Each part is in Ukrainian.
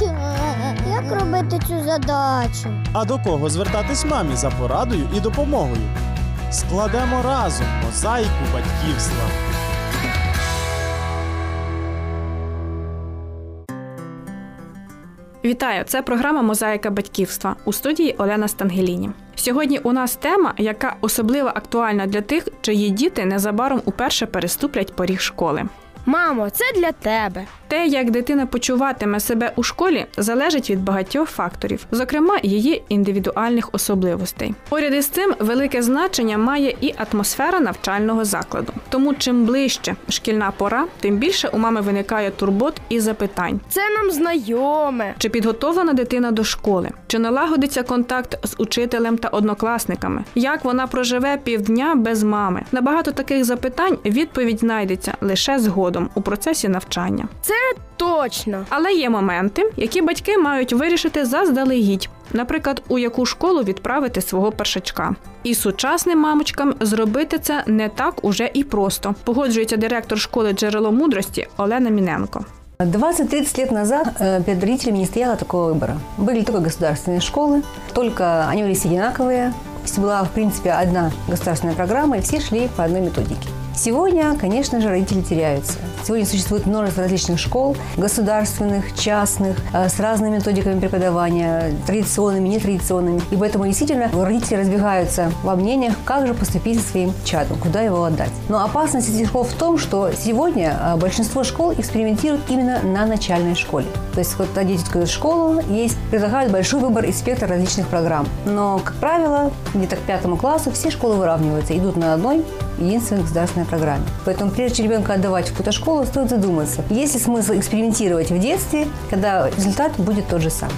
задачі. Як робити цю задачу? А до кого звертатись мамі за порадою і допомогою? Складемо разом мозаїку батьківства. Вітаю! Це програма Мозаїка батьківства у студії Олена Стангеліні. Сьогодні у нас тема, яка особливо актуальна для тих, чиї діти незабаром уперше переступлять поріг школи. Мамо, це для тебе. Те, як дитина почуватиме себе у школі, залежить від багатьох факторів, зокрема її індивідуальних особливостей. Поряд із цим велике значення має і атмосфера навчального закладу. Тому чим ближче шкільна пора, тим більше у мами виникає турбот і запитань. Це нам знайоме. Чи підготовлена дитина до школи? Чи налагодиться контакт з учителем та однокласниками? Як вона проживе півдня без мами? На багато таких запитань відповідь знайдеться лише згодом у процесі навчання. Це точно. Але є моменти, які батьки мають вирішити заздалегідь. Наприклад, у яку школу відправити свого першачка. І сучасним мамочкам зробити це не так уже і просто. Погоджується директор школи джерело мудрості Олена Міненко. 20-30 лет назад э, перед родителями не стояло такого выбора. Были только государственные школы, только они были все одинаковые. То есть была, в принципе, одна государственная программа, и все шли по одной методике. Сегодня, конечно же, родители теряются. Сегодня существует множество различных школ, государственных, частных, э, с разными методиками преподавания, традиционными, нетрадиционными. И поэтому действительно родители разбегаются во мнениях, как же поступить со своим чадом, куда его отдать. Но опасность этих школ в том, что сегодня э, большинство школ экспериментируют именно на начальной школе. То есть, когда дети в школу, есть, предлагают большой выбор и спектр различных программ. Но, как правило, где-то к пятому классу все школы выравниваются, идут на одной единственной государственной программе. Поэтому прежде чем ребенка отдавать в какую-то школу, стоит задуматься, есть ли смысл экспериментировать в детстве, когда результат будет тот же самый.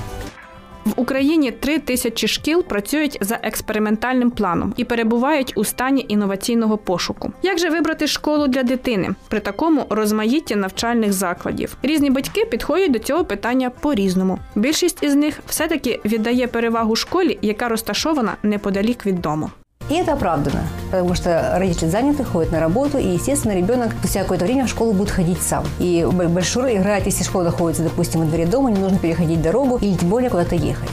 В Україні три тисячі шкіл працюють за експериментальним планом і перебувають у стані інноваційного пошуку. Як же вибрати школу для дитини при такому розмаїтті навчальних закладів? Різні батьки підходять до цього питання по-різному. Більшість із них все-таки віддає перевагу школі, яка розташована неподалік від дому. И это оправдано, потому что родители заняты, ходят на работу, и, естественно, ребенок спустя какое-то время в школу будет ходить сам. И большую играет, если школа находится, допустим, во дворе дома, не нужно переходить дорогу или тем более куда-то ехать.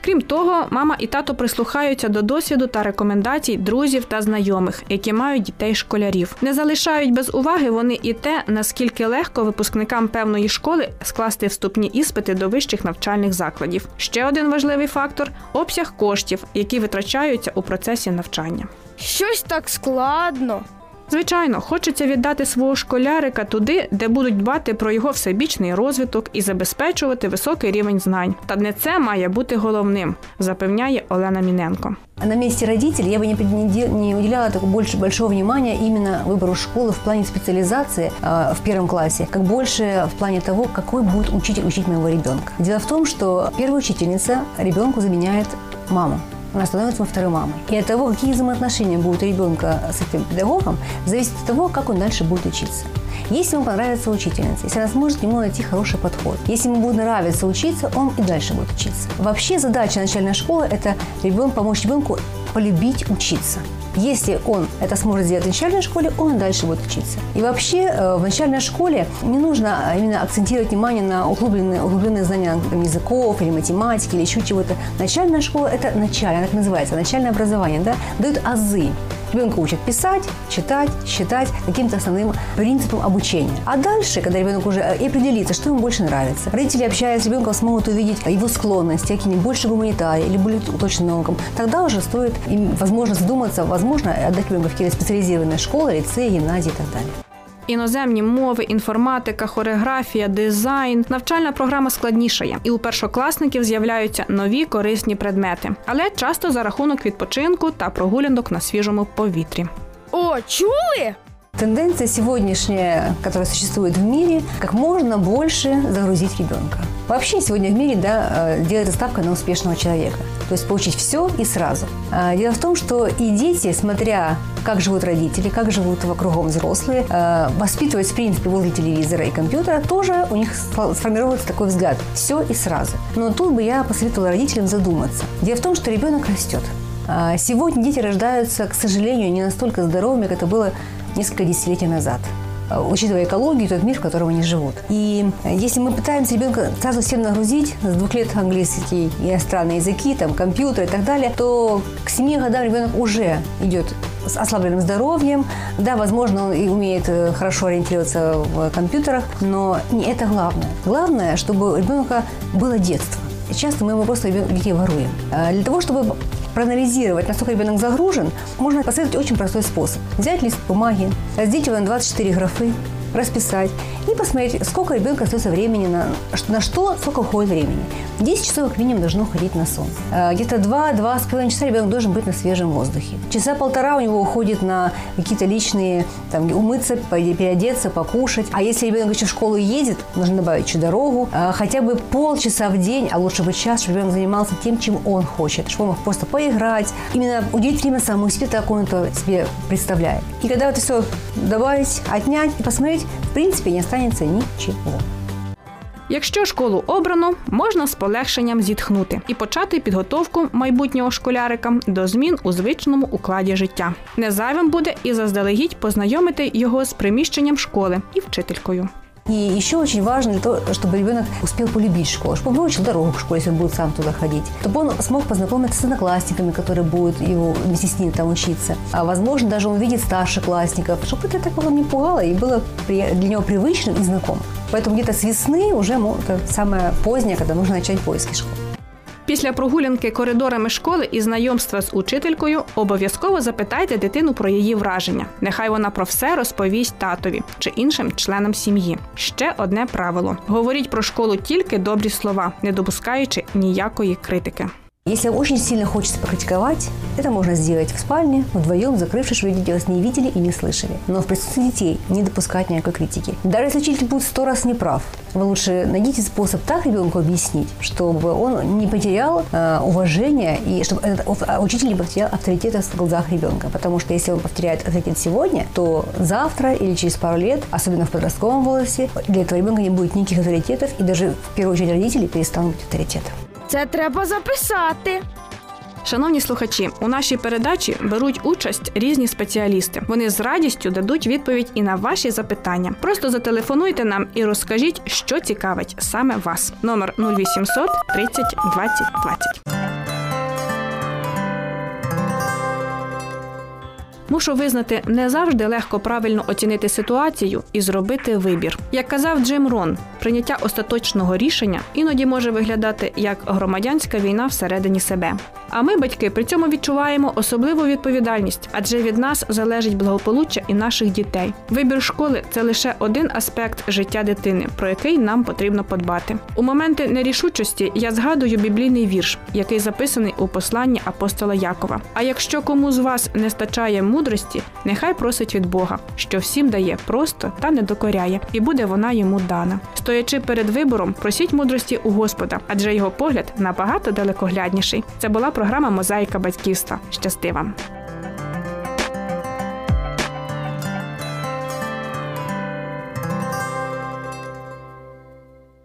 Крім того, мама і тато прислухаються до досвіду та рекомендацій друзів та знайомих, які мають дітей школярів. Не залишають без уваги вони і те, наскільки легко випускникам певної школи скласти вступні іспити до вищих навчальних закладів. Ще один важливий фактор обсяг коштів, які витрачаються у процесі навчання. Щось так складно. Звичайно, хочеться віддати свого школярика туди, де будуть дбати про його всебічний розвиток і забезпечувати високий рівень знань. Та не це має бути головним, запевняє Олена Міненко. На месте родителей я бы не, пред- не де- не уделяла так больше большого внимания именно выбору школы в плане специализации э, в первом классе, как больше в плане того, какой будет учитель учить моего ребенка. Дело в том, что первая учительница ребенку заменяет маму. Она становится второй мамой. И от того, какие взаимоотношения будут у ребенка с этим педагогом, зависит от того, как он дальше будет учиться. Если ему понравится учительница, если она сможет к нему найти хороший подход, если ему будет нравиться учиться, он и дальше будет учиться. Вообще задача начальной школы – это ребенку, помочь ребенку полюбить учиться. Если он это сможет сделать в начальной школе, он дальше будет учиться. И вообще э, в начальной школе не нужно именно акцентировать внимание на углубленные, углубленные знания языков или математики или еще чего-то. Начальная школа – это начальное, так называется, начальное образование, да, дают азы. Ребенка учат писать, читать, считать каким-то основным принципам обучения. А дальше, когда ребенок уже э, и определится, что ему больше нравится, родители, общаясь с ребенком, смогут увидеть его склонности, какие-нибудь больше гуманитарии или более точно наукам. Тогда уже стоит им, возможно, задуматься, возможно, отдать ребенка в какие-то специализированные школы, лицеи, гимназии и так далее. Іноземні мови, інформатика, хореографія, дизайн. Навчальна програма складнішає, і у першокласників з'являються нові корисні предмети, але часто за рахунок відпочинку та прогулянок на свіжому повітрі. О, чули? Тенденция сегодняшняя, которая существует в мире, как можно больше загрузить ребенка. Вообще сегодня в мире да, э, делается ставка на успешного человека. То есть получить все и сразу. А Дело в том, что и дети, смотря как живут родители, как живут кругом взрослые, э, воспитываясь, в принципе, возле телевизора и компьютера, тоже у них сфо- сформируется такой взгляд. Все и сразу. Но тут бы я посоветовала родителям задуматься. Дело в том, что ребенок растет. А Сегодня дети рождаются, к сожалению, не настолько здоровыми, как это было несколько десятилетий назад. э, учитывая экологию, тот мир, в котором они живут. И э, если мы пытаемся ребенка сразу всем нагрузить, с двух лет английский и иностранные языки, там, компьютер и так далее, то к семи годам ребенок уже идет с ослабленным здоровьем. Да, возможно, он и умеет э, хорошо ориентироваться в компьютерах, но не это главное. Главное, чтобы у ребенка было детство. Часто мы ему просто детей воруем. Для того, чтобы проанализировать, насколько ребенок загружен, можно последовать очень простой способ. Взять лист бумаги, разделить его на 24 графы, расписать и посмотреть, сколько ребенка остается времени на, на что, сколько уходит времени. 10 часов как минимум должно уходить на сон. Э, Где-то 2-2,5 часа ребенок должен быть на свежем воздухе. Часа полтора у него уходит на какие-то личные, там, умыться, переодеться, покушать. А если ребенок еще в школу едет, нужно добавить еще дорогу. Э, Хотя бы полчаса в день, а лучше бы час, чтобы ребенок занимался тем, чем он хочет. Чтобы он мог просто поиграть. Именно уделить время самому себе, так он это себе представляет. И когда это все добавить, отнять и посмотреть, в принципе, не останется ничего. Якщо школу обрано, можна з полегшенням зітхнути і почати підготовку майбутнього школярика до змін у звичному укладі життя. Не буде і заздалегідь познайомити його з приміщенням школи і вчителькою. И еще очень важно для чтобы ребенок успел полюбить школу, чтобы он выучил дорогу к школе, если он будет сам туда ходить, чтобы он смог познакомиться с одноклассниками, которые будут его вместе с ним там учиться. А возможно, даже он увидит старшеклассников, чтобы это так его не пугало и было для него привычным и знакомым. Поэтому где-то с весны уже самое позднее, когда нужно начать поиски школы. Після прогулянки коридорами школи і знайомства з учителькою обов'язково запитайте дитину про її враження. Нехай вона про все розповість татові чи іншим членам сім'ї. Ще одне правило: говоріть про школу тільки добрі слова, не допускаючи ніякої критики. Если очень сильно хочется покритиковать, это можно сделать в спальне, вдвоем, закрывшись, чтобы родители вас не видели и не слышали. Но в присутствии детей не допускать никакой критики. Даже если учитель будет сто раз неправ, вы лучше найдите способ так ребенку объяснить, чтобы он не потерял э, уважение и чтобы этот а учитель не потерял авторитета в глазах ребенка. Потому что если он потеряет авторитет сегодня, то завтра или через пару лет, особенно в подростковом возрасте, для этого ребенка не будет никаких авторитетов, и даже в первую очередь родители перестанут быть авторитетом. Це треба записати. Шановні слухачі, у нашій передачі беруть участь різні спеціалісти. Вони з радістю дадуть відповідь і на ваші запитання. Просто зателефонуйте нам і розкажіть, що цікавить саме вас. Номер 0800 30 20 20. Мушу визнати, не завжди легко правильно оцінити ситуацію і зробити вибір. Як казав Джим Рон, прийняття остаточного рішення іноді може виглядати як громадянська війна всередині себе. А ми, батьки, при цьому відчуваємо особливу відповідальність, адже від нас залежить благополуччя і наших дітей. Вибір школи це лише один аспект життя дитини, про який нам потрібно подбати. У моменти нерішучості я згадую біблійний вірш, який записаний у посланні апостола Якова. А якщо кому з вас не стачає мудрості, нехай просить від Бога, що всім дає просто та не докоряє, і буде вона йому дана. Стоячи перед вибором, просіть мудрості у Господа, адже його погляд набагато далекоглядніший. Це була програма Мозаїка батьківства. Щасти вам!